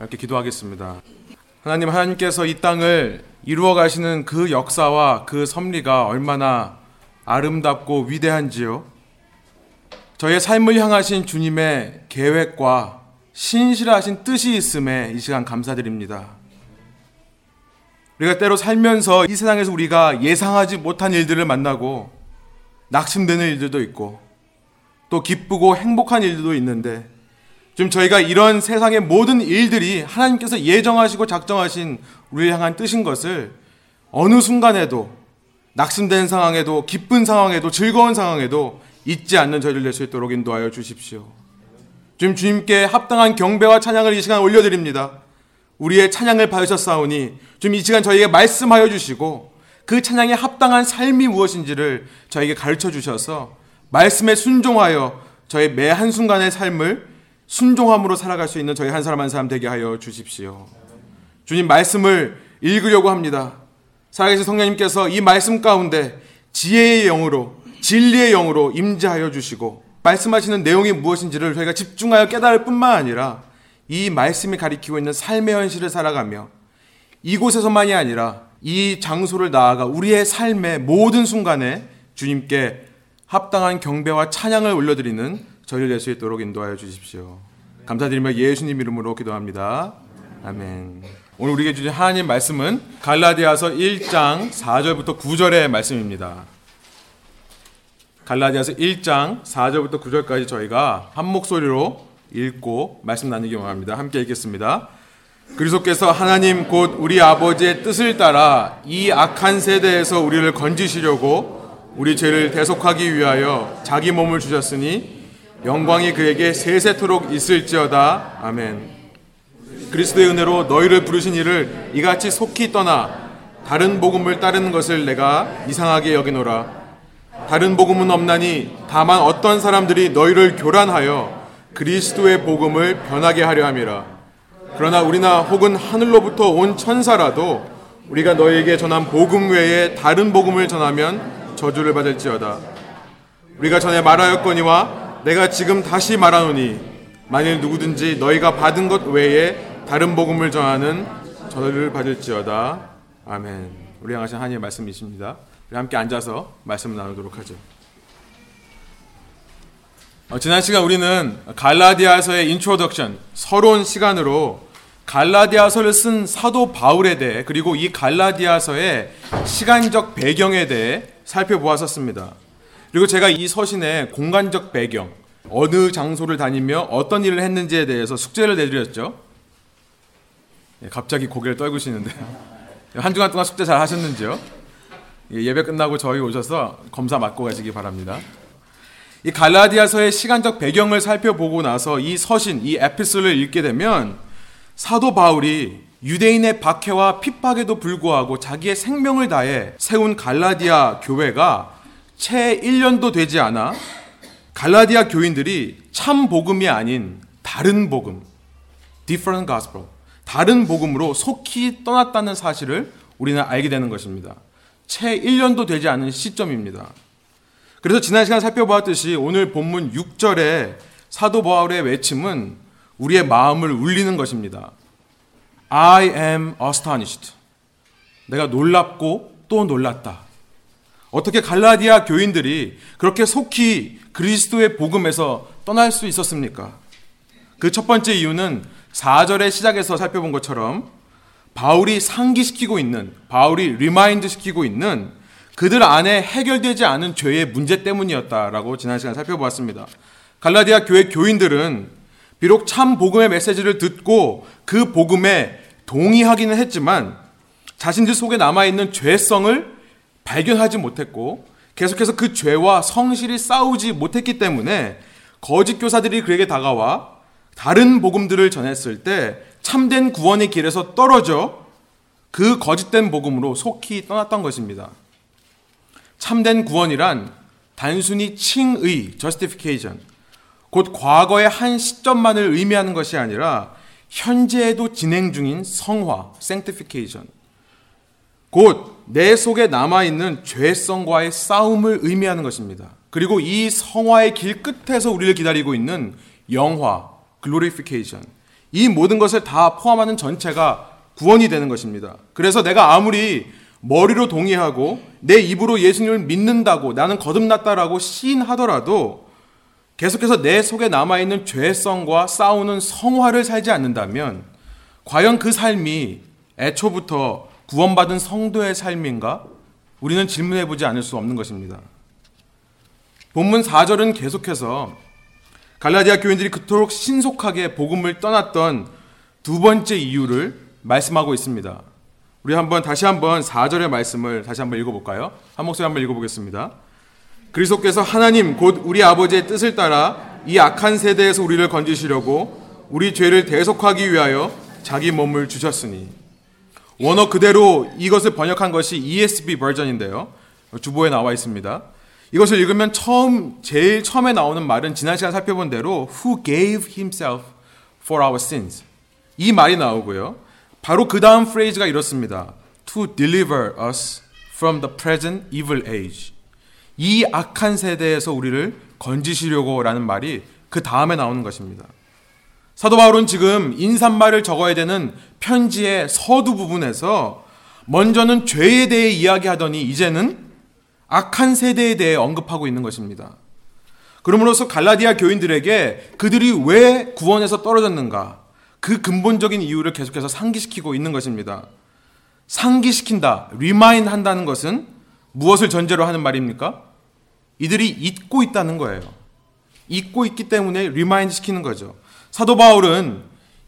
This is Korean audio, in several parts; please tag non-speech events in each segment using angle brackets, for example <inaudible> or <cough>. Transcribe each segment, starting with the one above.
이렇게 기도하겠습니다. 하나님, 하나님께서 이 땅을 이루어 가시는 그 역사와 그 섭리가 얼마나 아름답고 위대한지요. 저의 삶을 향하신 주님의 계획과 신실하신 뜻이 있음에 이 시간 감사드립니다. 우리가 때로 살면서 이 세상에서 우리가 예상하지 못한 일들을 만나고 낙심되는 일들도 있고 또 기쁘고 행복한 일들도 있는데 지금 저희가 이런 세상의 모든 일들이 하나님께서 예정하시고 작정하신 우리를 향한 뜻인 것을 어느 순간에도 낙심된 상황에도 기쁜 상황에도 즐거운 상황에도 잊지 않는 저희를 낼 수 있도록 인도하여 주십시오. 지금 주님께 합당한 경배와 찬양을 이 시간 올려드립니다. 우리의 찬양을 받으셨사오니 지금 이 시간 저희에게 말씀하여 주시고 그 찬양에 합당한 삶이 무엇인지를 저에게 가르쳐 주셔서 말씀에 순종하여 저의 매 한순간의 삶을 순종함으로 살아갈 수 있는 저희 한 사람 한 사람 되게 하여 주십시오. 주님 말씀을 읽으려고 합니다. 살아계신 성령님께서 이 말씀 가운데 지혜의 영으로 진리의 영으로 임재하여 주시고 말씀하시는 내용이 무엇인지를 저희가 집중하여 깨달을 뿐만 아니라 이 말씀이 가리키고 있는 삶의 현실을 살아가며 이곳에서만이 아니라 이 장소를 나아가 우리의 삶의 모든 순간에 주님께 합당한 경배와 찬양을 올려드리는 저희를 낼 수 있도록 인도하여 주십시오. 감사드리며 예수님 이름으로 기도합니다. 아멘. 오늘 우리에게 주신 하나님 말씀은 갈라디아서 1장 4절부터 9절의 말씀입니다. 갈라디아서 1장 4절부터 9절까지 저희가 한 목소리로 읽고 말씀 나누기 원합니다. 함께 읽겠습니다. 그리스도께서 하나님 곧 우리 아버지의 뜻을 따라 이 악한 세대에서 우리를 건지시려고 우리 죄를 대속하기 위하여 자기 몸을 주셨으니 영광이 그에게 세세토록 있을지어다. 아멘. 그리스도의 은혜로 너희를 부르신 이를 이같이 속히 떠나 다른 복음을 따르는 것을 내가 이상하게 여기노라. 다른 복음은 없나니 다만 어떤 사람들이 너희를 교란하여 그리스도의 복음을 변하게 하려 함이라. 그러나 우리나 혹은 하늘로부터 온 천사라도 우리가 너희에게 전한 복음 외에 다른 복음을 전하면 저주를 받을지어다. 우리가 전에 말하였거니와 내가 지금 다시 말하노니 만일 누구든지 너희가 받은 것 외에 다른 복음을 전하면 저주를 받을지어다. 아멘. 우리 향하신 하나님의 말씀이십니다. 우리 함께 앉아서 말씀을 나누도록 하죠. 어, 지난 시간 우리는 갈라디아서의 introduction, 서론 시간으로 갈라디아서를 쓴 사도 바울에 대해 그리고 이 갈라디아서의 시간적 배경에 대해 살펴보았었습니다. 그리고 제가 이 서신의 공간적 배경, 어느 장소를 다니며 어떤 일을 했는지에 대해서 숙제를 내드렸죠. 예, 갑자기 고개를 떨구시는데요. <laughs> 한 주간 동안 숙제 잘 하셨는지요? 예, 예배 끝나고 저희 오셔서 검사 맞고 가시기 바랍니다. 이 갈라디아서의 시간적 배경을 살펴보고 나서 이 서신, 이 에피솔을 읽게 되면 사도 바울이 유대인의 박해와 핍박에도 불구하고 자기의 생명을 다해 세운 갈라디아 교회가 채 1년도 되지 않아 갈라디아 교인들이 참 복음이 아닌 다른 복음, different gospel, 다른 복음으로 속히 떠났다는 사실을 우리는 알게 되는 것입니다. 채 1년도 되지 않은 시점입니다. 그래서 지난 시간 살펴보았듯이 오늘 본문 6절에 사도 바울의 외침은 우리의 마음을 울리는 것입니다. I am astonished. 내가 놀랍고 또 놀랐다. 어떻게 갈라디아 교인들이 그렇게 속히 그리스도의 복음에서 떠날 수 있었습니까? 그 첫 번째 이유는 4절의 시작에서 살펴본 것처럼 바울이 상기시키고 있는, 바울이 remind 시키고 있는 그들 안에 해결되지 않은 죄의 문제 때문이었다라고 지난 시간 살펴보았습니다. 갈라디아 교회 교인들은 비록 참 복음의 메시지를 듣고 그 복음에 동의하기는 했지만 자신들 속에 남아있는 죄성을 발견하지 못했고 계속해서 그 죄와 성실히 싸우지 못했기 때문에 거짓 교사들이 그에게 다가와 다른 복음들을 전했을 때 참된 구원의 길에서 떨어져 그 거짓된 복음으로 속히 떠났던 것입니다. 참된 구원이란 단순히 칭의, justification, 곧 과거의 한 시점만을 의미하는 것이 아니라 현재에도 진행 중인 성화, sanctification, 곧 내 속에 남아있는 죄성과의 싸움을 의미하는 것입니다. 그리고 이 성화의 길 끝에서 우리를 기다리고 있는 영화, glorification, 이 모든 것을 다 포함하는 전체가 구원이 되는 것입니다. 그래서 내가 아무리 머리로 동의하고 내 입으로 예수님을 믿는다고 나는 거듭났다라고 시인하더라도 계속해서 내 속에 남아있는 죄성과 싸우는 성화를 살지 않는다면 과연 그 삶이 애초부터 구원받은 성도의 삶인가? 우리는 질문해 보지 않을 수 없는 것입니다. 본문 4절은 계속해서 갈라디아 교인들이 그토록 신속하게 복음을 떠났던 두 번째 이유를 말씀하고 있습니다. 우리 한번 다시 한번 4절의 말씀을 다시 한번 읽어볼까요? 한 목소리 한번 읽어보겠습니다. 그리스도께서 하나님 곧 우리 아버지의 뜻을 따라 이 악한 세대에서 우리를 건지시려고 우리 죄를 대속하기 위하여 자기 몸을 주셨으니 원어 그대로 이것을 번역한 것이 ESV 버전인데요. 주보에 나와 있습니다. 이것을 읽으면 처음 제일 처음에 나오는 말은 지난 시간 살펴본 대로 who gave himself for our sins 이 말이 나오고요. 바로 그 다음 프레이즈가 이렇습니다. To deliver us from the present evil age. 이 악한 세대에서 우리를 건지시려고 라는 말이 그 다음에 나오는 것입니다. 사도 바울은 지금 인사말을 적어야 되는 편지의 서두 부분에서 먼저는 죄에 대해 이야기하더니 이제는 악한 세대에 대해 언급하고 있는 것입니다. 그러므로서 갈라디아 교인들에게 그들이 왜 구원에서 떨어졌는가 그 근본적인 이유를 계속해서 상기시키고 있는 것입니다. 상기시킨다, remind 한다는 것은 무엇을 전제로 하는 말입니까? 이들이 잊고 있다는 거예요. 잊고 있기 때문에 remind 시키는 거죠. 사도 바울은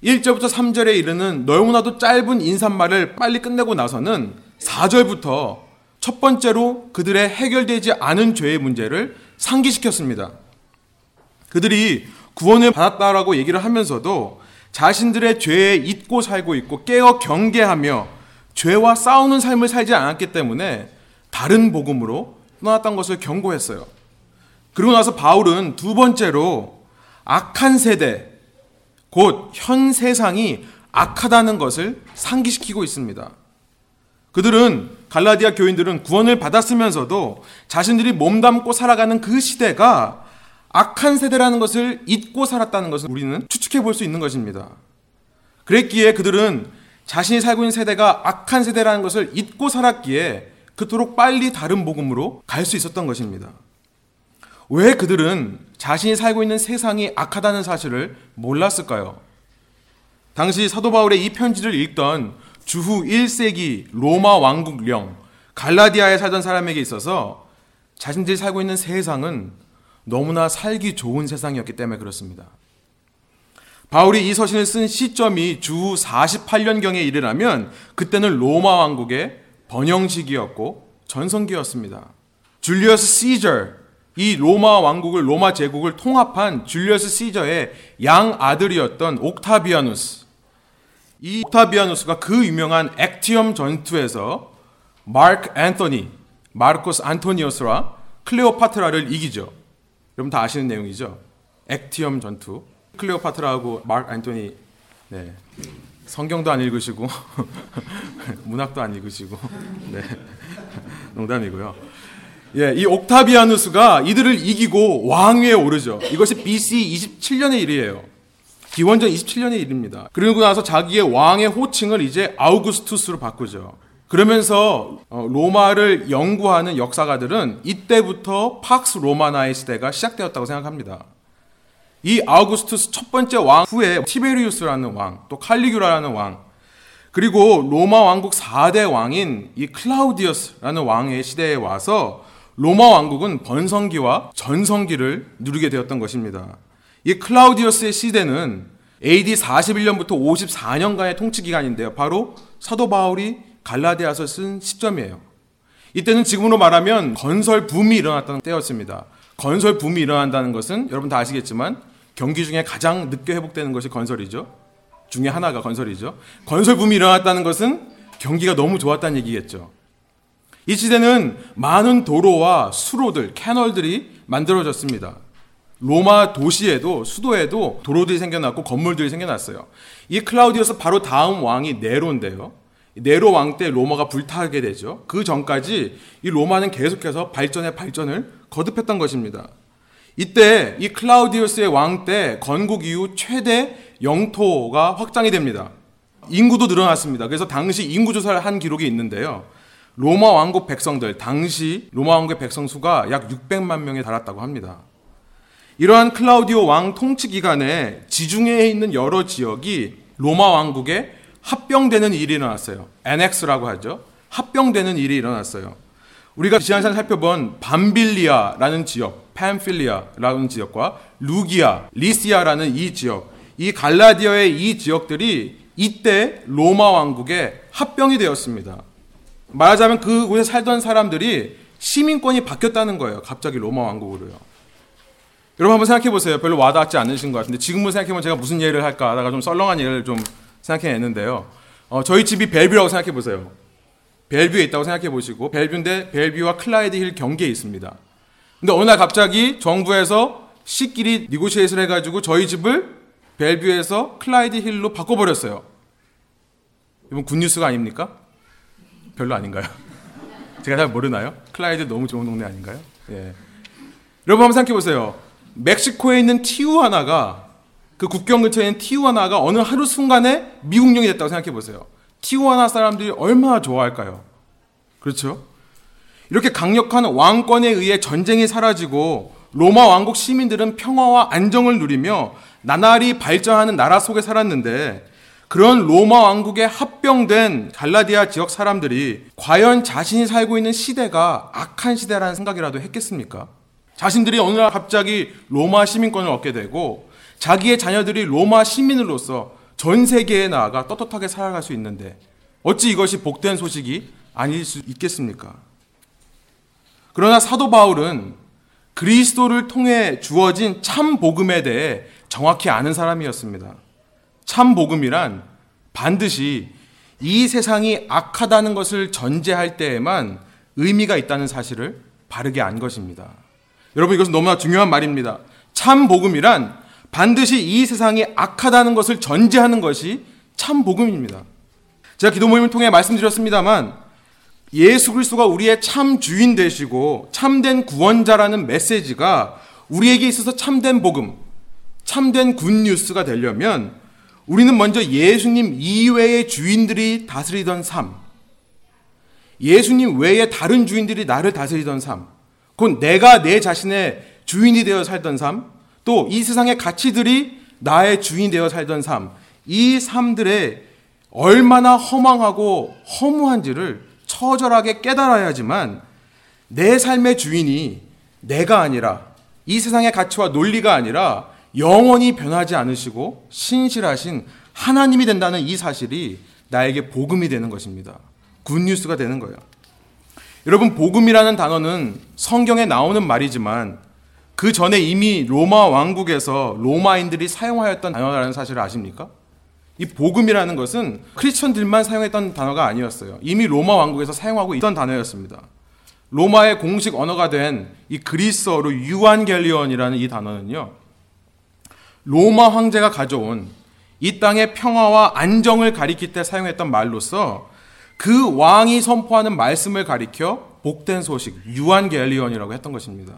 1절부터 3절에 이르는 너무나도 짧은 인사말을 빨리 끝내고 나서는 4절부터 첫 번째로 그들의 해결되지 않은 죄의 문제를 상기시켰습니다. 그들이 구원을 받았다라고 얘기를 하면서도 자신들의 죄에 잊고 살고 있고 깨어 경계하며 죄와 싸우는 삶을 살지 않았기 때문에 다른 복음으로 떠났던 것을 경고했어요. 그리고 나서 바울은 두 번째로 악한 세대, 곧 현 세상이 악하다는 것을 상기시키고 있습니다. 그들은 갈라디아 교인들은 구원을 받았으면서도 자신들이 몸담고 살아가는 그 시대가 악한 세대라는 것을 잊고 살았다는 것을 우리는 추측해 볼 수 있는 것입니다. 그랬기에 그들은 자신이 살고 있는 세대가 악한 세대라는 것을 잊고 살았기에 그토록 빨리 다른 복음으로 갈 수 있었던 것입니다. 왜 그들은 자신이 살고 있는 세상이 악하다는 사실을 몰랐을까요? 당시 사도 바울의 이 편지를 읽던 주후 1세기 로마 왕국령 갈라디아에 살던 사람에게 있어서 자신들이 살고 있는 세상은 너무나 살기 좋은 세상이었기 때문에 그렇습니다. 바울이 이 서신을 쓴 시점이 주 48년경에 이르라면 그때는 로마 왕국의 번영시기였고 전성기였습니다. 줄리어스 시저 이 로마 왕국을 로마 제국을 통합한 줄리어스 시저의 양 아들이었던 옥타비아누스 이 옥타비아누스가 그 유명한 액티엄 전투에서 마크 앤토니 마르코스 안토니오스와 클레오파트라를 이기죠. 여러분 다 아시는 내용이죠. 액티엄 전투. 클레오파트라하고 마크 앤토니 네. 성경도 안 읽으시고 <laughs> 문학도 안 읽으시고 네. 농담이고요. 예, 이 옥타비아누스가 이들을 이기고 왕위에 오르죠. 이것이 BC 27년의 일이에요. 기원전 27년의 일입니다. 그리고 나서 자기의 왕의 호칭을 이제 아우구스투스로 바꾸죠. 그러면서 어, 로마를 연구하는 역사가들은 이때부터 팍스 로마나의 시대가 시작되었다고 생각합니다. 이 아우구스투스 첫 번째 왕 후에 티베리우스라는 왕, 또 칼리규라라는 왕, 그리고 로마 왕국 4대 왕인 이 클라우디어스라는 왕의 시대에 와서 로마 왕국은 번성기와 전성기를 누리게 되었던 것입니다. 이 클라우디어스의 시대는 AD 41년부터 54년간의 통치 기간인데요. 바로 사도 바울이 갈라디아서 쓴 시점이에요. 이때는 지금으로 말하면 건설 붐이 일어났던 때였습니다. 건설 붐이 일어난다는 것은 여러분 다 아시겠지만 경기 중에 가장 늦게 회복되는 것이 건설이죠. 중에 하나가 건설이죠. 건설 붐이 일어났다는 것은 경기가 너무 좋았다는 얘기겠죠. 이 시대는 많은 도로와 수로들, 캐널들이 만들어졌습니다. 로마 도시에도 수도에도 도로들이 생겨났고 건물들이 생겨났어요. 이 클라우디오스 바로 다음 왕이 네로인데요. 네로 왕 때 로마가 불타게 되죠. 그 전까지 이 로마는 계속해서 발전의 발전을 거듭했던 것입니다. 이때 이 클라우디우스의 왕 때 건국 이후 최대 영토가 확장이 됩니다. 인구도 늘어났습니다. 그래서 당시 인구 조사를 한 기록이 있는데요. 로마 왕국 백성들, 당시 로마 왕국의 백성 수가 약 600만 명에 달았다고 합니다. 이러한 클라우디오 왕 통치 기간에 지중해에 있는 여러 지역이 로마 왕국에 합병되는 일이 일어났어요. Annex라고 하죠. 합병되는 일이 일어났어요. 우리가 지난 시간에 살펴본 밤빌리아라는 지역, 팜필리아라는 지역과 루기아, 리시아라는 이 지역, 이 갈라디아의 이 지역들이 이때 로마 왕국에 합병이 되었습니다. 말하자면 그곳에 살던 사람들이 시민권이 바뀌었다는 거예요. 갑자기 로마 왕국으로요. 여러분 한번 생각해 보세요. 별로 와닿지 않으신 것 같은데 지금은 생각해보면 제가 무슨 예를 할까 하다가 좀 썰렁한 예를 좀 생각해냈는데요. 어, 저희 집이 벨뷰라고 생각해 보세요. 벨뷰에 있다고 생각해 보시고 벨뷰인데 벨뷰와 클라이드 힐 경계에 있습니다. 근데 어느 날 갑자기 정부에서 시끼리 negotiation 해가지고 저희 집을 벨뷰에서 클라이드 힐로 바꿔버렸어요. 이건 good news가 아닙니까? 별로 아닌가요? <laughs> 제가 잘 모르나요? 클라이드 너무 좋은 동네 아닌가요? 예. 여러분 한번 생각해 보세요. 멕시코에 있는 티우아나가 그 국경 근처에 있는 티우아나가 어느 하루 순간에 미국령이 됐다고 생각해 보세요. 티우아나 사람들이 얼마나 좋아할까요? 그렇죠? 이렇게 강력한 왕권에 의해 전쟁이 사라지고 로마 왕국 시민들은 평화와 안정을 누리며 나날이 발전하는 나라 속에 살았는데 그런 로마 왕국에 합병된 갈라디아 지역 사람들이 과연 자신이 살고 있는 시대가 악한 시대라는 생각이라도 했겠습니까? 자신들이 어느 날 갑자기 로마 시민권을 얻게 되고 자기의 자녀들이 로마 시민으로서 전 세계에 나아가 떳떳하게 살아갈 수 있는데 어찌 이것이 복된 소식이 아닐 수 있겠습니까? 그러나 사도 바울은 그리스도를 통해 주어진 참 복음에 대해 정확히 아는 사람이었습니다. 참 복음이란 반드시 이 세상이 악하다는 것을 전제할 때에만 의미가 있다는 사실을 바르게 안 것입니다. 여러분 이것은 너무나 중요한 말입니다. 참 복음이란 반드시 이 세상이 악하다는 것을 전제하는 것이 참 복음입니다. 제가 기도 모임을 통해 말씀드렸습니다만 예수 그리스도가 우리의 참 주인 되시고 참된 구원자라는 메시지가 우리에게 있어서 참된 복음, 참된 good news가 되려면 우리는 먼저 예수님 이외의 주인들이 다스리던 삶, 예수님 외에 다른 주인들이 나를 다스리던 삶, 곧 내가 내 자신의 주인이 되어 살던 삶, 또 이 세상의 가치들이 나의 주인이 되어 살던 삶, 이 삶들에 얼마나 허망하고 허무한지를 처절하게 깨달아야지만 내 삶의 주인이 내가 아니라 이 세상의 가치와 논리가 아니라 영원히 변하지 않으시고 신실하신 하나님이 된다는 이 사실이 나에게 복음이 되는 것입니다. 굿뉴스가 되는 거예요. 여러분, 복음이라는 단어는 성경에 나오는 말이지만 그 전에 이미 로마 왕국에서 로마인들이 사용하였던 단어라는 사실을 아십니까? 이 복음이라는 것은 크리스천들만 사용했던 단어가 아니었어요. 이미 로마 왕국에서 사용하고 있던 단어였습니다. 로마의 공식 언어가 된 이 그리스어로 유한겔리온이라는 이 단어는요. 로마 황제가 가져온 이 땅의 평화와 안정을 가리킬 때 사용했던 말로서 그 왕이 선포하는 말씀을 가리켜 복된 소식, 유한겔리온이라고 했던 것입니다.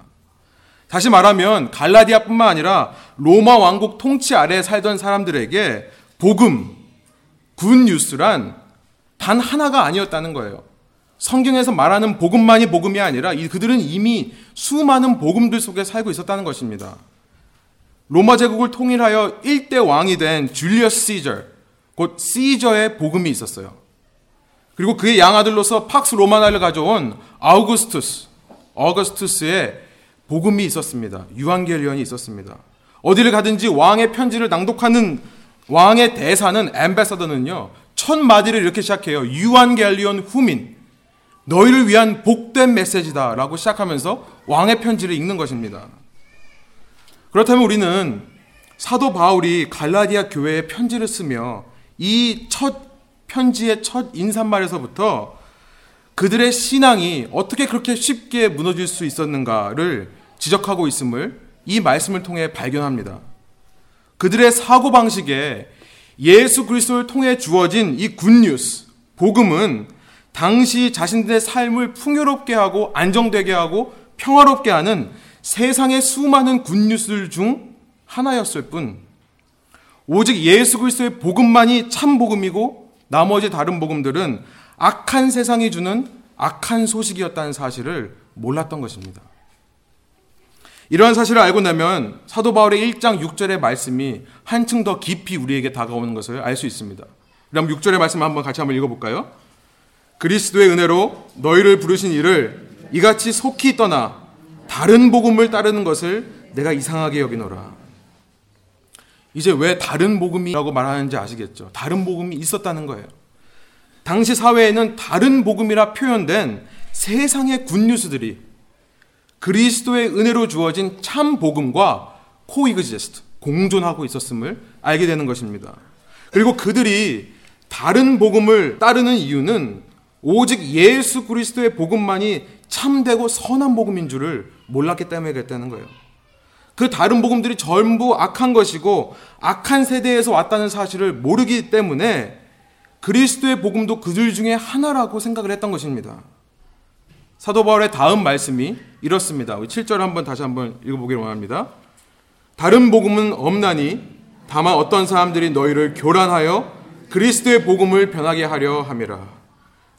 다시 말하면 갈라디아뿐만 아니라 로마 왕국 통치 아래 살던 사람들에게 복음, good news란 단 하나가 아니었다는 거예요. 성경에서 말하는 복음만이 복음이 아니라 그들은 이미 수많은 복음들 속에 살고 있었다는 것입니다. 로마 제국을 통일하여 일대 왕이 된 줄리어스 시저, 곧 시저의 복음이 있었어요. 그리고 그의 양아들로서 팍스 로마나를 가져온 아우구스투스, 어거스투스의 복음이 있었습니다. 유한겔리언이 있었습니다. 어디를 가든지 왕의 편지를 낭독하는 왕의 대사는 엠베서더는요. 첫 마디를 이렇게 시작해요. 유한겔리온 후민. 너희를 위한 복된 메시지다라고 시작하면서 왕의 편지를 읽는 것입니다. 그렇다면 우리는 사도 바울이 갈라디아 교회에 편지를 쓰며 이 첫 편지의 첫 인사말에서부터 그들의 신앙이 어떻게 그렇게 쉽게 무너질 수 있었는가를 지적하고 있음을 이 말씀을 통해 발견합니다. 그들의 사고방식에 예수 그리스도를 통해 주어진 이 굿뉴스, 복음은 당시 자신들의 삶을 풍요롭게 하고 안정되게 하고 평화롭게 하는 세상의 수많은 굿뉴스들 중 하나였을 뿐 오직 예수 그리스도의 복음만이 참 복음이고 나머지 다른 복음들은 악한 세상이 주는 악한 소식이었다는 사실을 몰랐던 것입니다. 이러한 사실을 알고 나면 사도 바울의 1장 6절의 말씀이 한층 더 깊이 우리에게 다가오는 것을 알 수 있습니다. 그럼 6절의 말씀 한번 같이 한번 읽어볼까요? 그리스도의 은혜로 너희를 부르신 이를 이같이 속히 떠나 다른 복음을 따르는 것을 내가 이상하게 여기노라. 이제 왜 다른 복음이라고 말하는지 아시겠죠? 다른 복음이 있었다는 거예요. 당시 사회에는 다른 복음이라 표현된 세상의 good news들이 그리스도의 은혜로 주어진 참 복음과 coexist 공존하고 있었음을 알게 되는 것입니다. 그리고 그들이 다른 복음을 따르는 이유는 오직 예수 그리스도의 복음만이 참되고 선한 복음인 줄을 몰랐기 때문에 그랬다는 거예요. 그 다른 복음들이 전부 악한 것이고 악한 세대에서 왔다는 사실을 모르기 때문에 그리스도의 복음도 그들 중에 하나라고 생각을 했던 것입니다. 사도 바울의 다음 말씀이 이렇습니다. 7절 한번 다시 한번 읽어보기를 원합니다. 다른 복음은 없나니 다만 어떤 사람들이 너희를 교란하여 그리스도의 복음을 변하게 하려 함이라.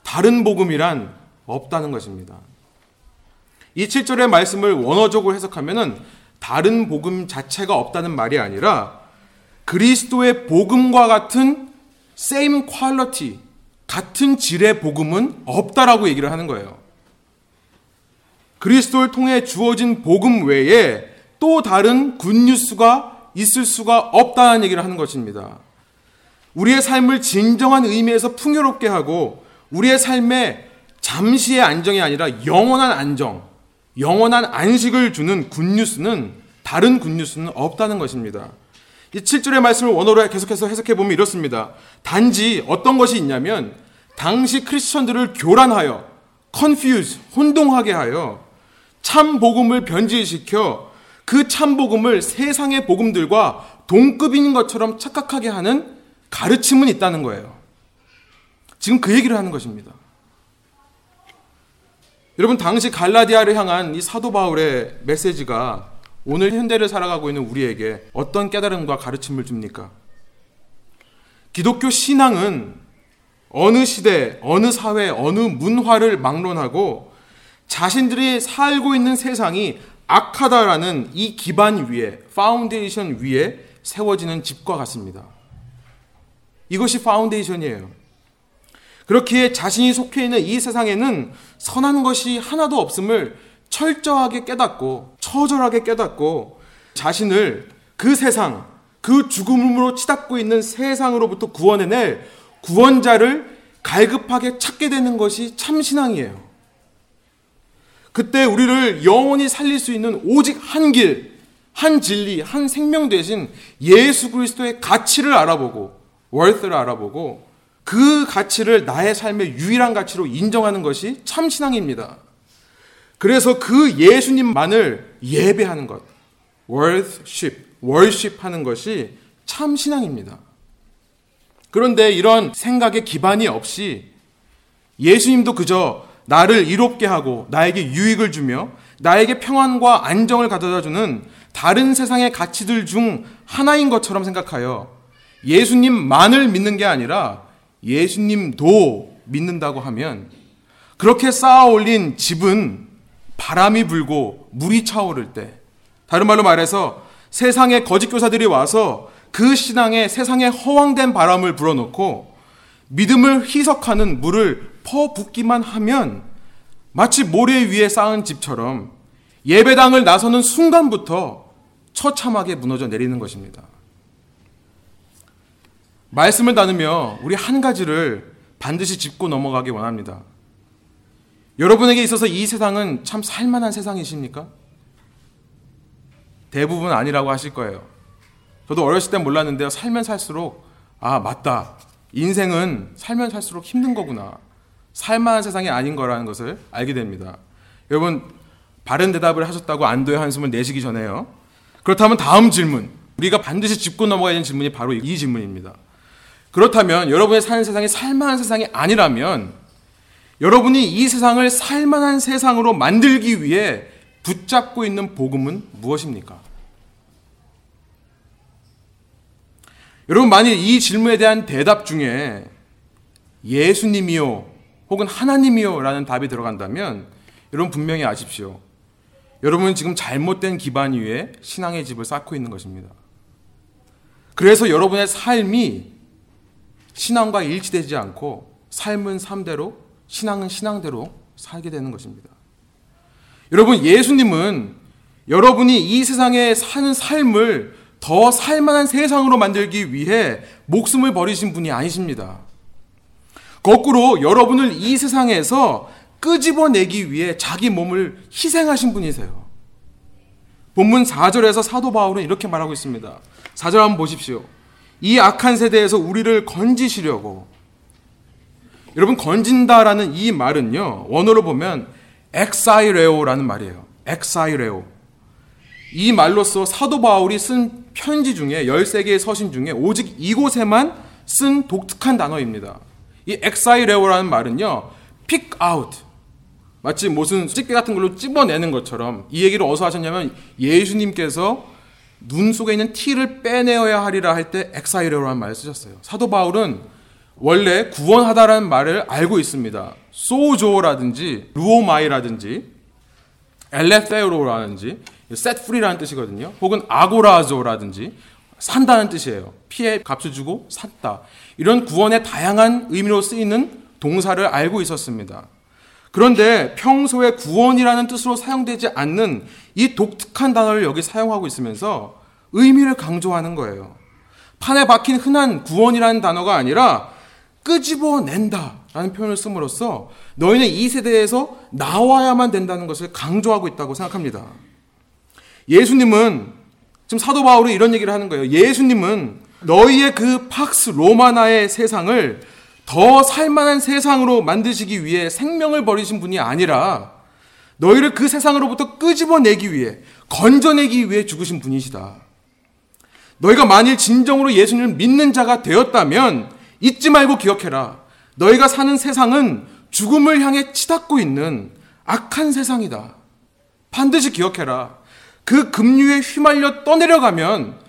다른 복음이란 없다는 것입니다. 이 7절의 말씀을 원어적으로 해석하면은 다른 복음 자체가 없다는 말이 아니라 그리스도의 복음과 같은 same quality, 같은 질의 복음은 없다라고 얘기를 하는 거예요. 그리스도를 통해 주어진 복음 외에 또 다른 굿뉴스가 있을 수가 없다는 얘기를 하는 것입니다. 우리의 삶을 진정한 의미에서 풍요롭게 하고 우리의 삶에 잠시의 안정이 아니라 영원한 안정, 영원한 안식을 주는 굿뉴스는 다른 굿뉴스는 없다는 것입니다. 이 7절의 말씀을 원어로 계속해서 해석해 보면 이렇습니다. 단지 어떤 것이 있냐면 당시 크리스천들을 교란하여 confuse 혼동하게 하여 참 복음을 변질시켜 그 참 복음을 세상의 복음들과 동급인 것처럼 착각하게 하는 가르침은 있다는 거예요. 지금 그 얘기를 하는 것입니다. 여러분 당시 갈라디아를 향한 이 사도 바울의 메시지가 오늘 현대를 살아가고 있는 우리에게 어떤 깨달음과 가르침을 줍니까? 기독교 신앙은 어느 시대, 어느 사회, 어느 문화를 막론하고 자신들이 살고 있는 세상이 악하다라는 이 기반 위에, 파운데이션 위에 세워지는 집과 같습니다. 이것이 foundation이에요. 그렇기에 자신이 속해 있는 이 세상에는 선한 것이 하나도 없음을 철저하게 깨닫고 처절하게 깨닫고 자신을 그 세상, 그 죽음으로 치닫고 있는 세상으로부터 구원해낼 구원자를 갈급하게 찾게 되는 것이 참 신앙이에요. 그때 우리를 영원히 살릴 수 있는 오직 한 길, 한 진리, 한 생명 대신 예수 그리스도의 가치를 알아보고, 월스를 알아보고, 그 가치를 나의 삶의 유일한 가치로 인정하는 것이 참 신앙입니다. 그래서 그 예수님만을 예배하는 것, worship, worship 하는 것이 참 신앙입니다. 그런데 이런 생각에 기반이 없이 예수님도 그저 나를 이롭게 하고 나에게 유익을 주며 나에게 평안과 안정을 가져다 주는 다른 세상의 가치들 중 하나인 것처럼 생각하여 예수님만을 믿는 게 아니라 예수님도 믿는다고 하면 그렇게 쌓아 올린 집은 바람이 불고 물이 차오를 때 다른 말로 말해서 세상의 거짓 교사들이 와서 그 신앙에 세상에 허황된 바람을 불어넣고 믿음을 희석하는 물을 퍼붓기만 하면 마치 모래 위에 쌓은 집처럼 예배당을 나서는 순간부터 처참하게 무너져 내리는 것입니다. 말씀을 나누며 우리 한 가지를 반드시 짚고 넘어가기 원합니다. 여러분에게 있어서 이 세상은 참 살만한 세상이십니까? 대부분 아니라고 하실 거예요. 저도 어렸을 땐 몰랐는데요. 살면 살수록, 아, 맞다. 인생은 살면 살수록 힘든 거구나. 살만한 세상이 아닌 거라는 것을 알게 됩니다. 여러분, 바른 대답을 하셨다고 안도의 한숨을 내쉬기 전에요. 그렇다면 다음 질문. 우리가 반드시 짚고 넘어가야 되는 질문이 바로 이 질문입니다. 그렇다면 여러분의 사는 세상이 살만한 세상이 아니라면 여러분이 이 세상을 살만한 세상으로 만들기 위해 붙잡고 있는 복음은 무엇입니까? 여러분, 만일 이 질문에 대한 대답 중에 예수님이요, 혹은 하나님이요 라는 답이 들어간다면 여러분 분명히 아십시오. 여러분은 지금 잘못된 기반 위에 신앙의 집을 쌓고 있는 것입니다. 그래서 여러분의 삶이 신앙과 일치되지 않고 삶은 삶대로, 신앙은 신앙대로 살게 되는 것입니다. 여러분, 예수님은 여러분이 이 세상에 사는 삶을 더 살만한 세상으로 만들기 위해 목숨을 버리신 분이 아니십니다. 거꾸로 여러분을 이 세상에서 끄집어내기 위해 자기 몸을 희생하신 분이세요. 본문 4절에서 사도 바울은 이렇게 말하고 있습니다. 4절 한번 보십시오. 이 악한 세대에서 우리를 건지시려고 여러분 건진다라는 이 말은요. 원어로 보면 ἐξαιρέω라는 말이에요. ἐξαιρέω. 이 말로써 사도 바울이 쓴 편지 중에 13개의 서신 중에 오직 이곳에만 쓴 독특한 단어입니다. 이 ἐξαιρέω라는 말은요. pick out. 마치 무슨 집게 같은 걸로 찝어내는 것처럼 이 얘기를 어디서 하셨냐면 예수님께서 눈 속에 있는 티를 빼내어야 하리라 할 때 ἐξαιρέω라는 말을 쓰셨어요. 사도 바울은 원래 구원하다라는 말을 알고 있습니다. 소조라든지 루오마이라든지 엘레페로라든지 셋프리라는 뜻이거든요. 혹은 아고라조라든지 산다는 뜻이에요. 피해 값을 주고 샀다. 이런 구원의 다양한 의미로 쓰이는 동사를 알고 있었습니다. 그런데 평소에 구원이라는 뜻으로 사용되지 않는 이 독특한 단어를 여기 사용하고 있으면서 의미를 강조하는 거예요. 판에 박힌 흔한 구원이라는 단어가 아니라 끄집어낸다 라는 표현을 씀으로써 너희는 이 세대에서 나와야만 된다는 것을 강조하고 있다고 생각합니다. 예수님은 지금 사도 바울이 이런 얘기를 하는 거예요. 예수님은 너희의 그 팍스 로마나의 세상을 더 살만한 세상으로 만드시기 위해 생명을 버리신 분이 아니라 너희를 그 세상으로부터 끄집어내기 위해 건져내기 위해 죽으신 분이시다. 너희가 만일 진정으로 예수님을 믿는 자가 되었다면 잊지 말고 기억해라. 너희가 사는 세상은 죽음을 향해 치닫고 있는 악한 세상이다. 반드시 기억해라. 그 급류에 휘말려 떠내려가면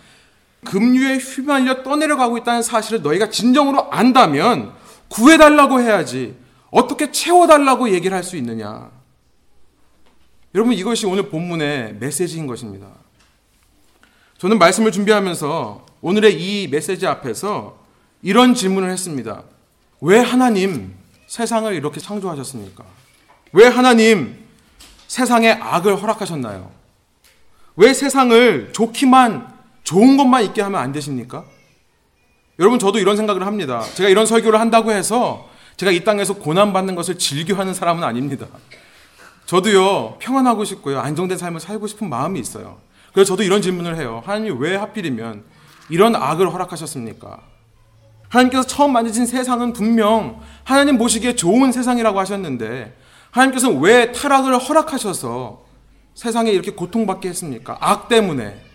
급류에 휘말려 떠내려가고 있다는 사실을 너희가 진정으로 안다면 구해달라고 해야지 어떻게 채워달라고 얘기를 할 수 있느냐. 여러분 이것이 오늘 본문의 메시지인 것입니다. 저는 말씀을 준비하면서 오늘의 이 메시지 앞에서 이런 질문을 했습니다. 왜 하나님 세상을 이렇게 창조하셨습니까? 왜 하나님 세상에 악을 허락하셨나요? 왜 세상을 좋기만 좋은 것만 있게 하면 안 되십니까? 여러분 저도 이런 생각을 합니다. 제가 이런 설교를 한다고 해서 제가 이 땅에서 고난 받는 것을 즐겨하는 사람은 아닙니다. 저도요 평안하고 싶고요 안정된 삶을 살고 싶은 마음이 있어요. 그래서 저도 이런 질문을 해요. 하나님 왜 하필이면 이런 악을 허락하셨습니까? 하나님께서 처음 만드신 세상은 분명 하나님 보시기에 좋은 세상이라고 하셨는데 하나님께서 왜 타락을 허락하셔서 세상에 이렇게 고통받게 했습니까? 악 때문에.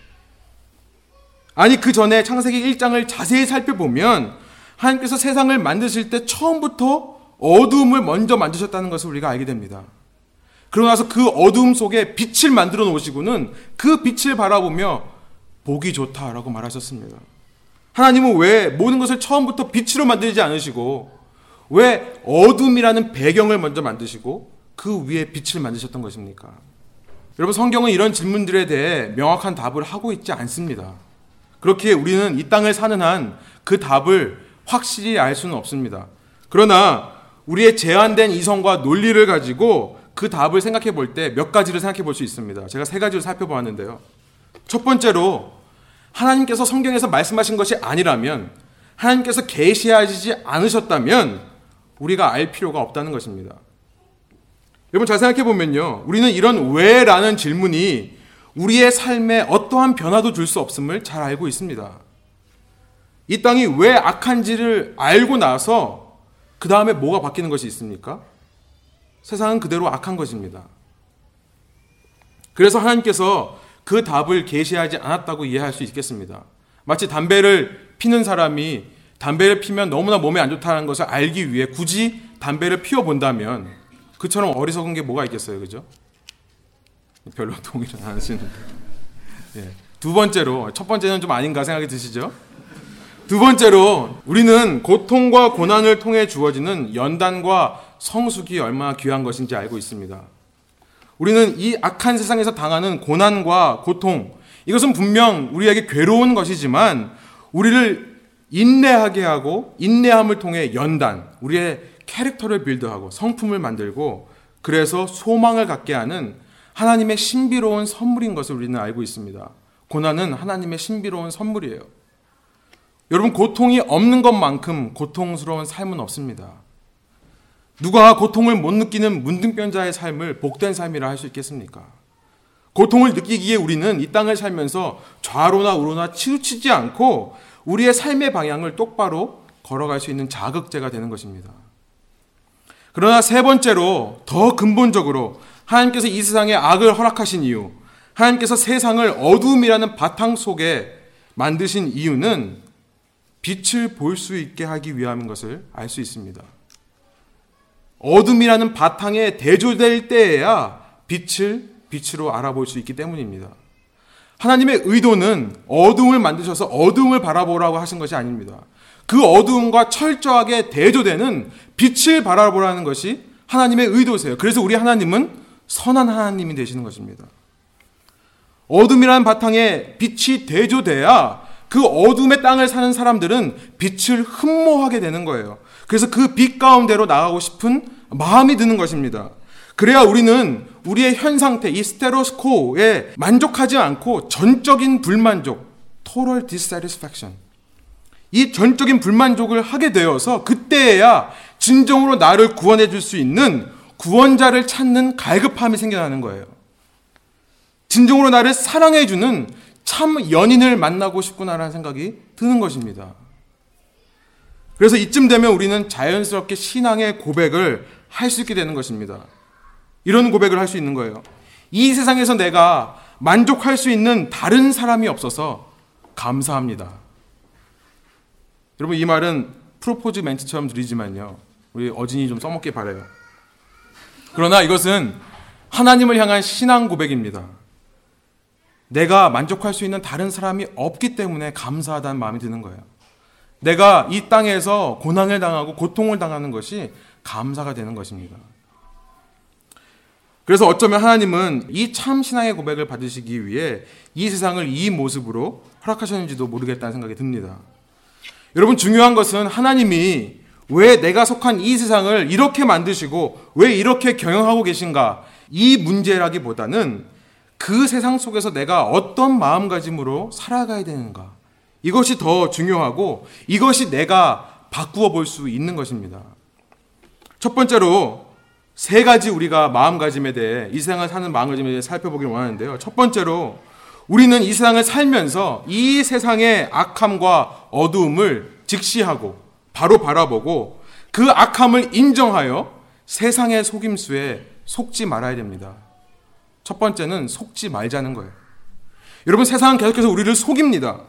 아니 그 전에 창세기 1장을 자세히 살펴보면 하나님께서 세상을 만드실 때 처음부터 어두움을 먼저 만드셨다는 것을 우리가 알게 됩니다. 그러고 나서 그 어두움 속에 빛을 만들어 놓으시고는 그 빛을 바라보며 보기 좋다라고 말하셨습니다. 하나님은 왜 모든 것을 처음부터 빛으로 만들지 않으시고 왜 어둠이라는 배경을 먼저 만드시고 그 위에 빛을 만드셨던 것입니까? 여러분 성경은 이런 질문들에 대해 명확한 답을 하고 있지 않습니다. 그렇기에 우리는 이 땅을 사는 한 그 답을 확실히 알 수는 없습니다. 그러나 우리의 제한된 이성과 논리를 가지고 그 답을 생각해 볼 때 몇 가지를 생각해 볼 수 있습니다. 제가 세 가지를 살펴보았는데요. 첫 번째로 하나님께서 성경에서 말씀하신 것이 아니라면 하나님께서 계시하지 않으셨다면 우리가 알 필요가 없다는 것입니다. 여러분 잘 생각해 보면요. 우리는 이런 왜라는 질문이 우리의 삶에 어떠한 변화도 줄 수 없음을 잘 알고 있습니다. 이 땅이 왜 악한지를 알고 나서 그 다음에 뭐가 바뀌는 것이 있습니까? 세상은 그대로 악한 것입니다. 그래서 하나님께서 그 답을 계시하지 않았다고 이해할 수 있겠습니다. 마치 담배를 피는 사람이 담배를 피면 너무나 몸에 안 좋다는 것을 알기 위해 굳이 담배를 피워 본다면 그처럼 어리석은 게 뭐가 있겠어요, 그죠? 별로 동의를 안 하시는데. 예. 두 번째로 첫 번째는 좀 아닌가 생각이 드시죠? 두 번째로 우리는 고통과 고난을 통해 주어지는 연단과 성숙이 얼마나 귀한 것인지 알고 있습니다. 우리는 이 악한 세상에서 당하는 고난과 고통 이것은 분명 우리에게 괴로운 것이지만 우리를 인내하게 하고 인내함을 통해 연단, 우리의 캐릭터를 빌드하고 성품을 만들고 그래서 소망을 갖게 하는 하나님의 신비로운 선물인 것을 우리는 알고 있습니다. 고난은 하나님의 신비로운 선물이에요. 여러분, 고통이 없는 것만큼 고통스러운 삶은 없습니다. 누가 고통을 못 느끼는 문둥병자의 삶을 복된 삶이라 할 수 있겠습니까? 고통을 느끼기에 우리는 이 땅을 살면서 좌로나 우로나 치우치지 않고 우리의 삶의 방향을 똑바로 걸어갈 수 있는 자극제가 되는 것입니다. 그러나 세 번째로 더 근본적으로 하나님께서 이 세상에 악을 허락하신 이유, 하나님께서 세상을 어둠이라는 바탕 속에 만드신 이유는 빛을 볼 수 있게 하기 위함인 것을 알 수 있습니다. 어둠이라는 바탕에 대조될 때에야 빛을 빛으로 알아볼 수 있기 때문입니다. 하나님의 의도는 어둠을 만드셔서 어둠을 바라보라고 하신 것이 아닙니다. 그 어두움과 철저하게 대조되는 빛을 바라보라는 것이 하나님의 의도세요. 그래서 우리 하나님은 선한 하나님이 되시는 것입니다. 어둠이라는 바탕에 빛이 대조돼야 그 어둠의 땅을 사는 사람들은 빛을 흠모하게 되는 거예요. 그래서 그 빛 가운데로 나가고 싶은 마음이 드는 것입니다. 그래야 우리는 우리의 현 상태, 이 스테로스코에 만족하지 않고 전적인 불만족, total dissatisfaction. 이 전적인 불만족을 하게 되어서 그때에야 진정으로 나를 구원해 줄 수 있는 구원자를 찾는 갈급함이 생겨나는 거예요. 진정으로 나를 사랑해 주는 참 연인을 만나고 싶구나라는 생각이 드는 것입니다. 그래서 이쯤 되면 우리는 자연스럽게 신앙의 고백을 할 수 있게 되는 것입니다. 이런 고백을 할 수 있는 거예요. 이 세상에서 내가 만족할 수 있는 다른 사람이 없어서 감사합니다. 여러분 이 말은 프로포즈 멘트처럼 들리지만요. 우리 어진이 좀 써먹길 바래요. 그러나 이것은 하나님을 향한 신앙 고백입니다. 내가 만족할 수 있는 다른 사람이 없기 때문에 감사하다는 마음이 드는 거예요. 내가 이 땅에서 고난을 당하고 고통을 당하는 것이 감사가 되는 것입니다. 그래서 어쩌면 하나님은 이 참 신앙의 고백을 받으시기 위해 이 세상을 이 모습으로 허락하셨는지도 모르겠다는 생각이 듭니다. 여러분 중요한 것은 하나님이 왜 내가 속한 이 세상을 이렇게 만드시고 왜 이렇게 경영하고 계신가 이 문제라기보다는 그 세상 속에서 내가 어떤 마음가짐으로 살아가야 되는가 이것이 더 중요하고 이것이 내가 바꾸어 볼 수 있는 것입니다. 첫 번째로 세 가지 우리가 마음가짐에 대해 이 세상을 사는 마음가짐에 대해 살펴보기를 원하는데요. 첫 번째로 우리는 이 세상을 살면서 이 세상의 악함과 어두움을 직시하고 바로 바라보고 그 악함을 인정하여 세상의 속임수에 속지 말아야 됩니다. 첫 번째는 속지 말자는 거예요. 여러분 세상은 계속해서 우리를 속입니다.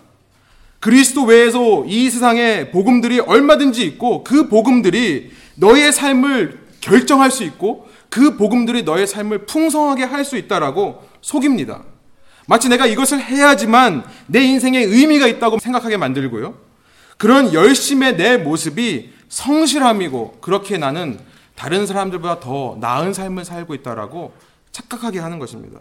그리스도 외에서 이 세상에 복음들이 얼마든지 있고 그 복음들이 너의 삶을 결정할 수 있고 그 복음들이 너의 삶을 풍성하게 할 수 있다라고 속입니다. 마치 내가 이것을 해야지만 내 인생에 의미가 있다고 생각하게 만들고요. 그런 열심의 내 모습이 성실함이고 그렇게 나는 다른 사람들보다 더 나은 삶을 살고 있다라고 착각하게 하는 것입니다.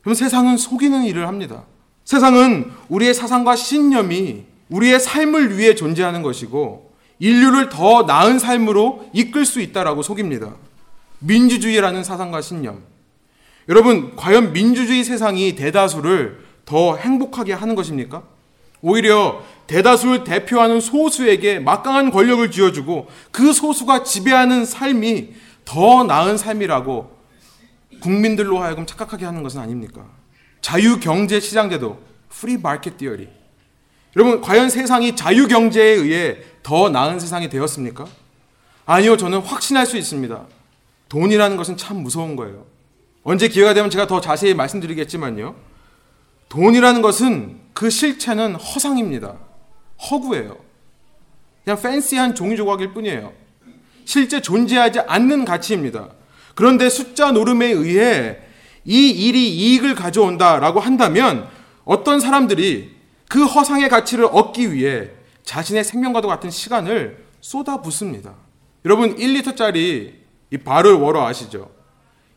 그럼 세상은 속이는 일을 합니다. 세상은 우리의 사상과 신념이 우리의 삶을 위해 존재하는 것이고 인류를 더 나은 삶으로 이끌 수 있다라고 속입니다. 민주주의라는 사상과 신념. 여러분, 과연 민주주의 세상이 대다수를 더 행복하게 하는 것입니까? 오히려 대다수를 대표하는 소수에게 막강한 권력을 쥐어주고 그 소수가 지배하는 삶이 더 나은 삶이라고 국민들로 하여금 착각하게 하는 것은 아닙니까? 자유 경제 시장제도, free market theory. 여러분, 과연 세상이 자유 경제에 의해 더 나은 세상이 되었습니까? 아니요, 저는 확신할 수 있습니다. 돈이라는 것은 참 무서운 거예요. 언제 기회가 되면 제가 더 자세히 말씀드리겠지만요. 돈이라는 것은 그 실체는 허상입니다. 허구예요. 그냥 팬시한 종이 조각일 뿐이에요. 실제 존재하지 않는 가치입니다. 그런데 숫자 노름에 의해 이 일이 이익을 가져온다라고 한다면 어떤 사람들이 그 허상의 가치를 얻기 위해 자신의 생명과도 같은 시간을 쏟아붓습니다. 여러분 1리터짜리 이 bottle water 아시죠?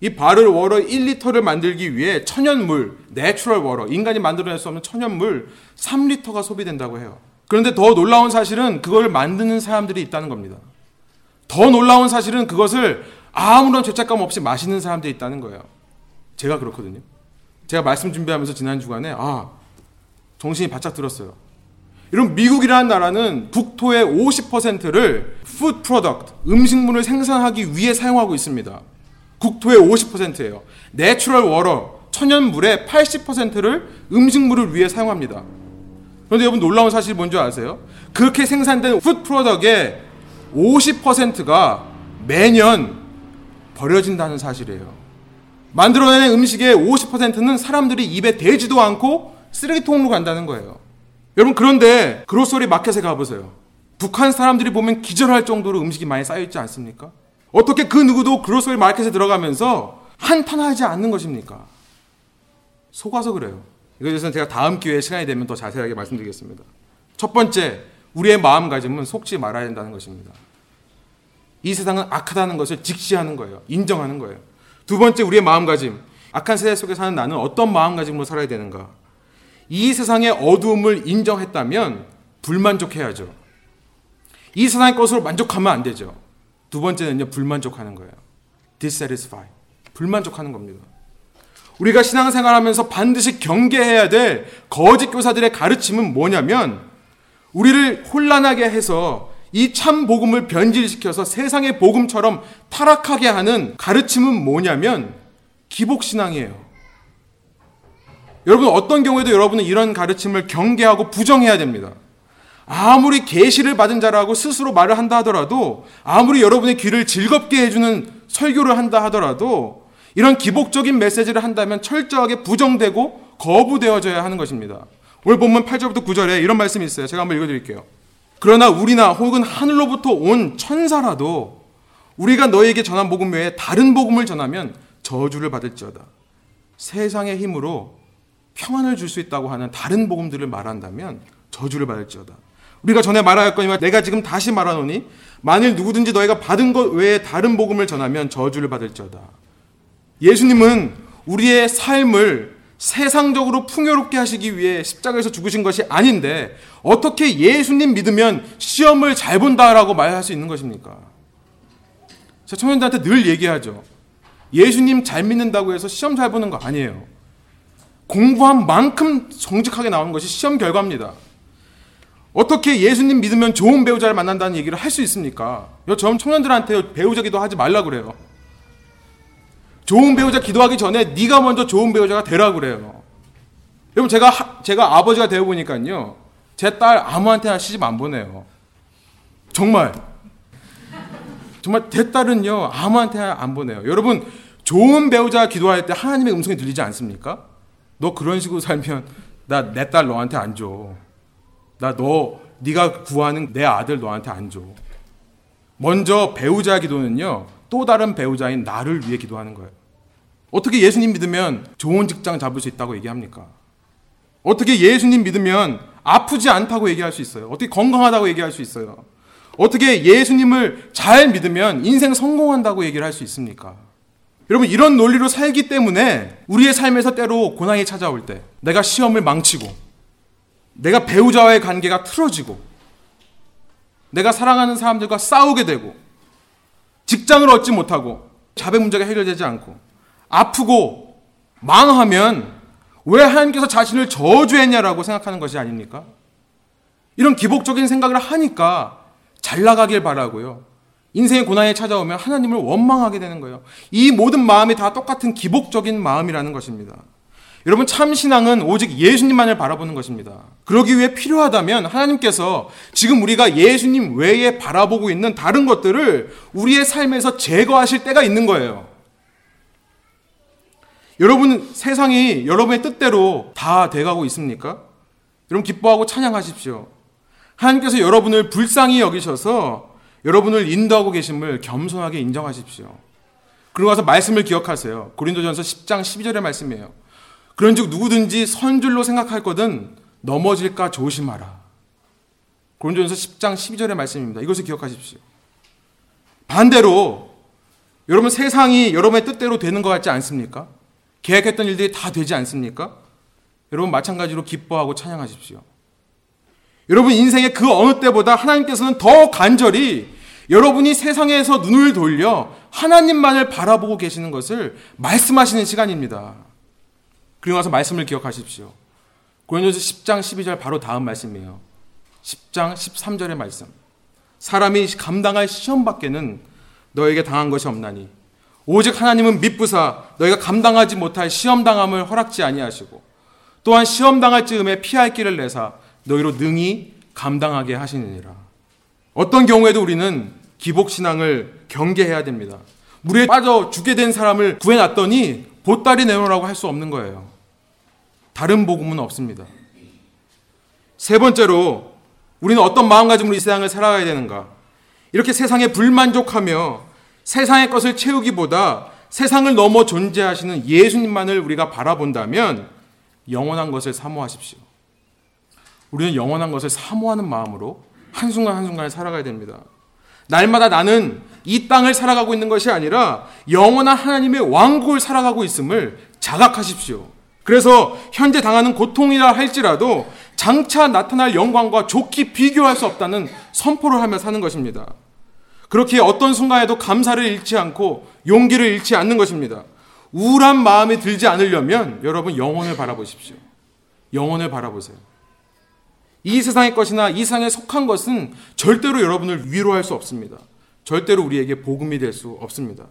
이 bottle water 1리터를 만들기 위해 천연물, natural water, 인간이 만들어낼 수 없는 천연물 3리터가 소비된다고 해요. 그런데 더 놀라운 사실은 그걸 만드는 사람들이 있다는 겁니다. 더 놀라운 사실은 그것을 아무런 죄책감 없이 마시는 사람들이 있다는 거예요. 제가 그렇거든요. 제가 말씀 준비하면서 지난 주간에 아 정신이 바짝 들었어요. 이런 미국이라는 나라는 국토의 50%를 food product, 음식물을 생산하기 위해 사용하고 있습니다. 국토의 50%예요. natural water, 천연물의 80%를 음식물을 위해 사용합니다. 그런데 여러분 놀라운 사실이 뭔지 아세요? 그렇게 생산된 food product의 50%가 매년 버려진다는 사실이에요. 만들어내는 음식의 50%는 사람들이 입에 대지도 않고 쓰레기통으로 간다는 거예요. 여러분 그런데 그로소리 마켓에 가보세요. 북한 사람들이 보면 기절할 정도로 음식이 많이 쌓여있지 않습니까? 어떻게 그 누구도 그로소리 마켓에 들어가면서 한탄하지 않는 것입니까? 속아서 그래요. 이거에 대해서는 제가 다음 기회에 시간이 되면 더 자세하게 말씀드리겠습니다. 첫 번째, 우리의 마음가짐은 속지 말아야 된다는 것입니다. 이 세상은 악하다는 것을 직시하는 거예요. 인정하는 거예요. 두 번째, 우리의 마음가짐. 악한 세대 속에 사는 나는 어떤 마음가짐으로 살아야 되는가? 이 세상의 어두움을 인정했다면 불만족해야죠. 이 세상의 것으로 만족하면 안 되죠. 두 번째는요, 불만족하는 거예요. dissatisfy. 불만족하는 겁니다. 우리가 신앙생활 하면서 반드시 경계해야 될 거짓 교사들의 가르침은 뭐냐면 우리를 혼란하게 해서 이 참 복음을 변질시켜서 세상의 복음처럼 타락하게 하는 가르침은 뭐냐면 기복 신앙이에요. 여러분 어떤 경우에도 여러분은 이런 가르침을 경계하고 부정해야 됩니다. 아무리 계시를 받은 자라고 스스로 말을 한다 하더라도 아무리 여러분의 귀를 즐겁게 해주는 설교를 한다 하더라도 이런 기복적인 메시지를 한다면 철저하게 부정되고 거부되어져야 하는 것입니다. 오늘 본문 8절부터 9절에 이런 말씀이 있어요. 제가 한번 읽어드릴게요. 그러나 우리나 혹은 하늘로부터 온 천사라도 우리가 너에게 전한 복음 외에 다른 복음을 전하면 저주를 받을지어다. 세상의 힘으로 평안을 줄 수 있다고 하는 다른 복음들을 말한다면 저주를 받을지어다. 우리가 전에 말하였거니와 내가 지금 다시 말하노니 만일 누구든지 너희가 받은 것 외에 다른 복음을 전하면 저주를 받을지어다. 예수님은 우리의 삶을 세상적으로 풍요롭게 하시기 위해 십자가에서 죽으신 것이 아닌데 어떻게 예수님 믿으면 시험을 잘 본다라고 말할 수 있는 것입니까? 제 청년들한테 늘 얘기하죠. 예수님 잘 믿는다고 해서 시험 잘 보는 거 아니에요. 공부한 만큼 정직하게 나오는 것이 시험 결과입니다. 어떻게 예수님 믿으면 좋은 배우자를 만난다는 얘기를 할 수 있습니까? 저 청년들한테 배우자 기도하지 말라 그래요. 좋은 배우자 기도하기 전에 네가 먼저 좋은 배우자가 되라 그래요. 여러분 제가 하, 제가 아버지가 되어 보니까요. 제 딸 아무한테나 시집 안 보내요. 정말 정말 제 딸은요 아무한테나 안 보내요. 여러분 좋은 배우자 기도할 때 하나님의 음성이 들리지 않습니까? 너 그런 식으로 살면 나 내 딸 너한테 안 줘. 나 너 네가 구하는 내 아들 너한테 안 줘. 먼저 배우자 기도는요. 또 다른 배우자인 나를 위해 기도하는 거예요. 어떻게 예수님 믿으면 좋은 직장 잡을 수 있다고 얘기합니까? 어떻게 예수님 믿으면 아프지 않다고 얘기할 수 있어요? 어떻게 건강하다고 얘기할 수 있어요? 어떻게 예수님을 잘 믿으면 인생 성공한다고 얘기를 할 수 있습니까? 여러분, 이런 논리로 살기 때문에 우리의 삶에서 때로 고난이 찾아올 때 내가 시험을 망치고 내가 배우자와의 관계가 틀어지고 내가 사랑하는 사람들과 싸우게 되고 직장을 얻지 못하고 자백 문제가 해결되지 않고 아프고 망하면 왜 하나님께서 자신을 저주했냐라고 생각하는 것이 아닙니까? 이런 기복적인 생각을 하니까 잘 나가길 바라고요. 인생의 고난이 찾아오면 하나님을 원망하게 되는 거예요. 이 모든 마음이 다 똑같은 기복적인 마음이라는 것입니다. 여러분 참 신앙은 오직 예수님만을 바라보는 것입니다. 그러기 위해 필요하다면 하나님께서 지금 우리가 예수님 외에 바라보고 있는 다른 것들을 우리의 삶에서 제거하실 때가 있는 거예요. 여러분 세상이 여러분의 뜻대로 다 돼가고 있습니까? 여러분 기뻐하고 찬양하십시오. 하나님께서 여러분을 불쌍히 여기셔서 여러분을 인도하고 계심을 겸손하게 인정하십시오. 그러고 나서 말씀을 기억하세요. 고린도전서 10장 12절의 말씀이에요. 그런즉 누구든지 선줄로 생각할 거든 넘어질까 조심하라. 고린도전서 10장 12절의 말씀입니다. 이것을 기억하십시오. 반대로 여러분 세상이 여러분의 뜻대로 되는 것 같지 않습니까? 계획했던 일들이 다 되지 않습니까? 여러분 마찬가지로 기뻐하고 찬양하십시오. 여러분 인생의 그 어느 때보다 하나님께서는 더 간절히 여러분이 세상에서 눈을 돌려 하나님만을 바라보고 계시는 것을 말씀하시는 시간입니다. 그리고 나서 말씀을 기억하십시오. 고린도서 10장 12절 바로 다음 말씀이에요. 10장 13절의 말씀. 사람이 감당할 시험 밖에는 너에게 당한 것이 없나니 오직 하나님은 미쁘사 너희가 감당하지 못할 시험 당함을 허락지 아니하시고 또한 시험 당할 즈음에 피할 길을 내사 너희로 능히 감당하게 하시느니라. 어떤 경우에도 우리는 기복 신앙을 경계해야 됩니다. 물에 빠져 죽게 된 사람을 구해놨더니 보따리 내놓으라고 할 수 없는 거예요. 다른 복음은 없습니다. 세 번째로 우리는 어떤 마음가짐으로 이 세상을 살아가야 되는가? 이렇게 세상에 불만족하며 세상의 것을 채우기보다 세상을 넘어 존재하시는 예수님만을 우리가 바라본다면 영원한 것을 사모하십시오. 우리는 영원한 것을 사모하는 마음으로 한순간 한순간을 살아가야 됩니다. 날마다 나는 이 땅을 살아가고 있는 것이 아니라 영원한 하나님의 왕국을 살아가고 있음을 자각하십시오. 그래서 현재 당하는 고통이라 할지라도 장차 나타날 영광과 좋게 비교할 수 없다는 선포를 하며 사는 것입니다. 그렇게 어떤 순간에도 감사를 잃지 않고 용기를 잃지 않는 것입니다. 우울한 마음이 들지 않으려면 여러분 영혼을 바라보십시오. 영혼을 바라보세요. 이 세상의 것이나 이 세상에 속한 것은 절대로 여러분을 위로할 수 없습니다. 절대로 우리에게 복음이 될 수 없습니다.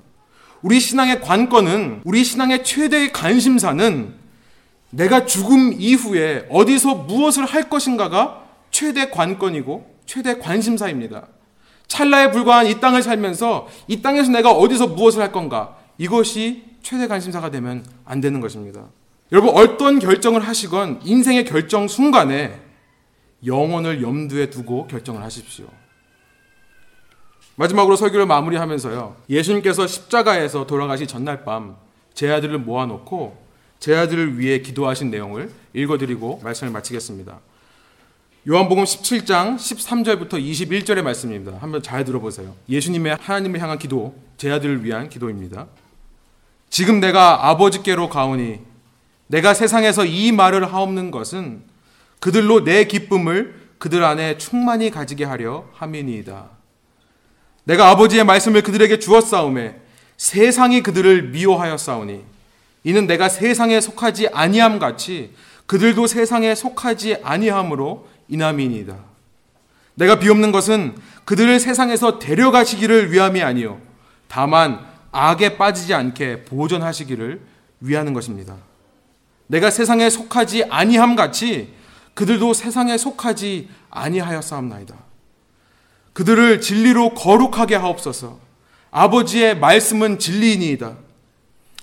우리 신앙의 관건은 우리 신앙의 최대의 관심사는 내가 죽음 이후에 어디서 무엇을 할 것인가가 최대 관건이고 최대 관심사입니다. 찰나에 불과한 이 땅을 살면서 이 땅에서 내가 어디서 무엇을 할 건가 이것이 최대 관심사가 되면 안 되는 것입니다. 여러분 어떤 결정을 하시건 인생의 결정 순간에 영혼을 염두에 두고 결정을 하십시오. 마지막으로 설교를 마무리하면서요. 예수님께서 십자가에서 돌아가시 전날 밤 제 아들을 모아놓고 제 아들을 위해 기도하신 내용을 읽어드리고 말씀을 마치겠습니다. 요한복음 17장 13절부터 21절의 말씀입니다. 한번 잘 들어보세요. 예수님의 하나님을 향한 기도, 제 아들을 위한 기도입니다. 지금 내가 아버지께로 가오니 내가 세상에서 이 말을 하옵는 것은 그들로 내 기쁨을 그들 안에 충만히 가지게 하려 함이니이다. 내가 아버지의 말씀을 그들에게 주었사오매 세상이 그들을 미워하였사오니 이는 내가 세상에 속하지 아니함 같이 그들도 세상에 속하지 아니함으로 이남이니이다. 내가 비옵는 것은 그들을 세상에서 데려가시기를 위함이 아니요 다만 악에 빠지지 않게 보존하시기를 위하는 것입니다. 내가 세상에 속하지 아니함 같이 그들도 세상에 속하지 아니하였사옵나이다. 그들을 진리로 거룩하게 하옵소서. 아버지의 말씀은 진리이니이다.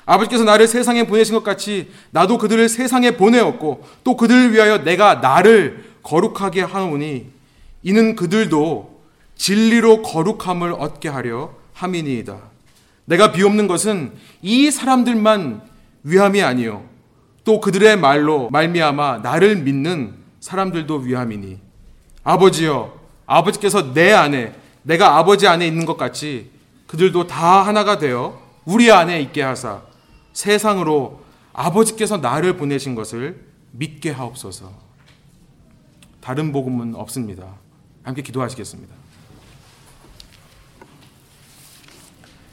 아버지께서 나를 세상에 보내신 것 같이 나도 그들을 세상에 보내었고 또 그들을 위하여 내가 나를 거룩하게 하오니 이는 그들도 진리로 거룩함을 얻게 하려 함이니이다. 내가 비옵는 것은 이 사람들만 위함이 아니요 또 그들의 말로 말미암아 나를 믿는 사람들도 위함이니 아버지여 아버지께서 내 안에 내가 아버지 안에 있는 것 같이 그들도 다 하나가 되어 우리 안에 있게 하사 세상으로 아버지께서 나를 보내신 것을 믿게 하옵소서. 다른 복음은 없습니다. 함께 기도하시겠습니다.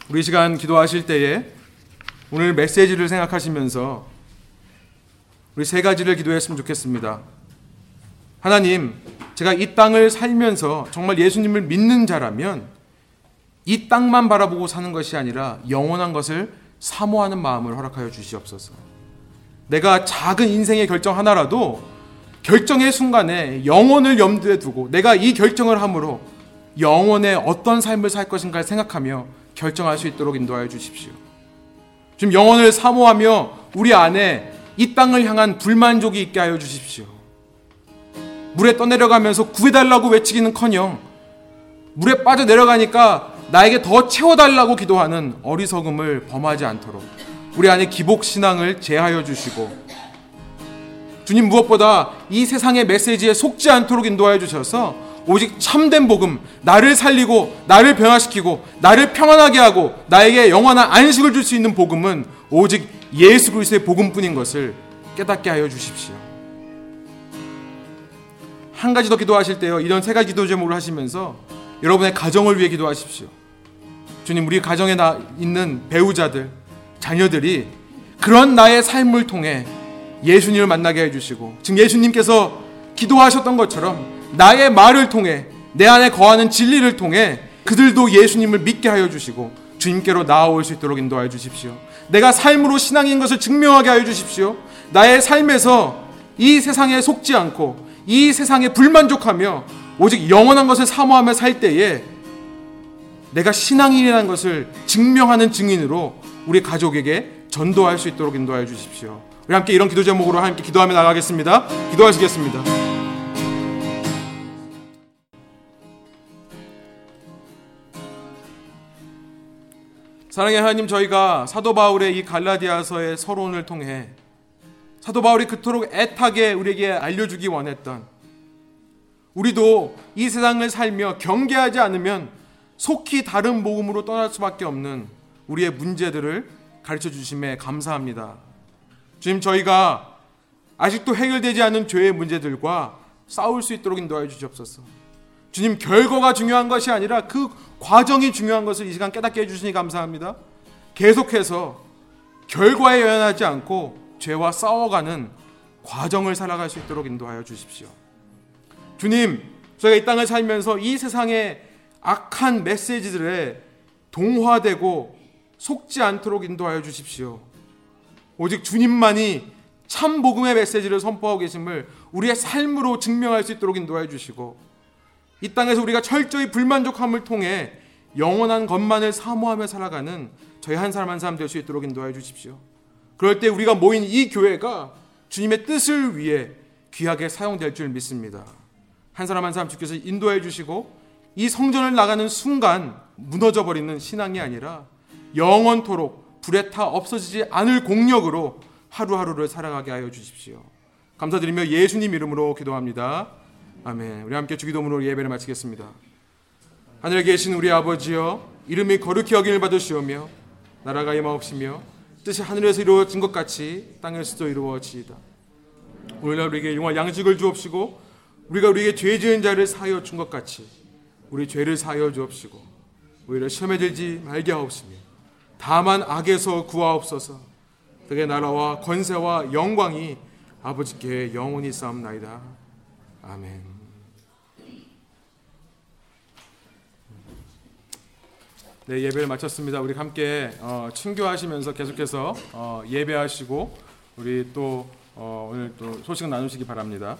우리 시간 기도하실 때에 오늘 메시지를 생각하시면서 우리 세 가지를 기도했으면 좋겠습니다. 하나님, 제가 이 땅을 살면서 정말 예수님을 믿는 자라면 이 땅만 바라보고 사는 것이 아니라 영원한 것을 사모하는 마음을 허락하여 주시옵소서. 내가 작은 인생의 결정 하나라도 결정의 순간에 영혼을 염두에 두고 내가 이 결정을 함으로 영혼의 어떤 삶을 살 것인가를 생각하며 결정할 수 있도록 인도하여 주십시오. 지금 영혼을 사모하며 우리 안에 이 땅을 향한 불만족이 있게 하여 주십시오. 물에 떠내려가면서 구해달라고 외치기는커녕 물에 빠져 내려가니까 나에게 더 채워달라고 기도하는 어리석음을 범하지 않도록 우리 안에 기복 신앙을 제하여 주시고 주님 무엇보다 이 세상의 메시지에 속지 않도록 인도하여 주셔서 오직 참된 복음, 나를 살리고 나를 변화시키고 나를 평안하게 하고 나에게 영원한 안식을 줄 수 있는 복음은 오직 예수 그리스도의 복음뿐인 것을 깨닫게 하여 주십시오. 한 가지 더 기도하실 때요. 이런 세 가지 기도 제목을 하시면서 여러분의 가정을 위해 기도하십시오. 주님, 우리 가정에 나 있는 배우자들, 자녀들이 그런 나의 삶을 통해 예수님을 만나게 해주시고 지금 예수님께서 기도하셨던 것처럼 나의 말을 통해 내 안에 거하는 진리를 통해 그들도 예수님을 믿게 하여 주시고 주님께로 나아올 수 있도록 인도하여 주십시오. 내가 삶으로 신앙인 것을 증명하게 하여 주십시오. 나의 삶에서 이 세상에 속지 않고 이 세상에 불만족하며 오직 영원한 것을 사모하며 살 때에 내가 신앙인이라는 것을 증명하는 증인으로 우리 가족에게 전도할 수 있도록 인도하여 주십시오. 우리 함께 이런 기도 제목으로 함께 기도하며 나가겠습니다. 기도하시겠습니다. 사랑의 하나님 저희가 사도 바울의 이 갈라디아서의 서론을 통해 사도 바울이 그토록 애타게 우리에게 알려주기 원했던 우리도 이 세상을 살며 경계하지 않으면 속히 다른 복음으로 떠날 수밖에 없는 우리의 문제들을 가르쳐 주심에 감사합니다. 주님 저희가 아직도 해결되지 않은 죄의 문제들과 싸울 수 있도록 인도하여 주시옵소서. 주님 결과가 중요한 것이 아니라 그 과정이 중요한 것을 이 시간 깨닫게 해주시니 감사합니다. 계속해서 결과에 연연하지 않고 죄와 싸워가는 과정을 살아갈 수 있도록 인도하여 주십시오. 주님, 저희가 이 땅을 살면서 이 세상의 악한 메시지들에 동화되고 속지 않도록 인도하여 주십시오. 오직 주님만이 참 복음의 메시지를 선포하고 계심을 우리의 삶으로 증명할 수 있도록 인도하여 주시고 이 땅에서 우리가 철저히 불만족함을 통해 영원한 것만을 사모하며 살아가는 저희 한 사람 한 사람 될 수 있도록 인도하여 주십시오. 그럴 때 우리가 모인 이 교회가 주님의 뜻을 위해 귀하게 사용될 줄 믿습니다. 한 사람 한 사람 주께서 인도해 주시고 이 성전을 나가는 순간 무너져 버리는 신앙이 아니라 영원토록 불에 타 없어지지 않을 공력으로 하루하루를 살아가게 하여 주십시오. 감사드리며 예수님 이름으로 기도합니다. 아멘. 우리 함께 주기도문으로 예배를 마치겠습니다. 하늘에 계신 우리 아버지여 이름이 거룩히 여김을 받으시오며 나라가 임하옵시며 뜻이 하늘에서 이루어진 것 같이 땅에서도 이루어지이다. 오늘날 우리에게 영화 양식을 주옵시고 우리가 우리에게 죄 지은 자를 사하여 준 것 같이 우리 죄를 사하여 주옵시고 우리를 시험에 들지 말게 하옵시며 다만 악에서 구하옵소서 그의 나라와 권세와 영광이 아버지께 영원히 싸움나이다. 아멘. 네 예배를 마쳤습니다. 우리 함께 어, 친교하시면서 계속해서 어, 예배하시고 우리 또 어, 오늘 또 소식을 나누시기 바랍니다.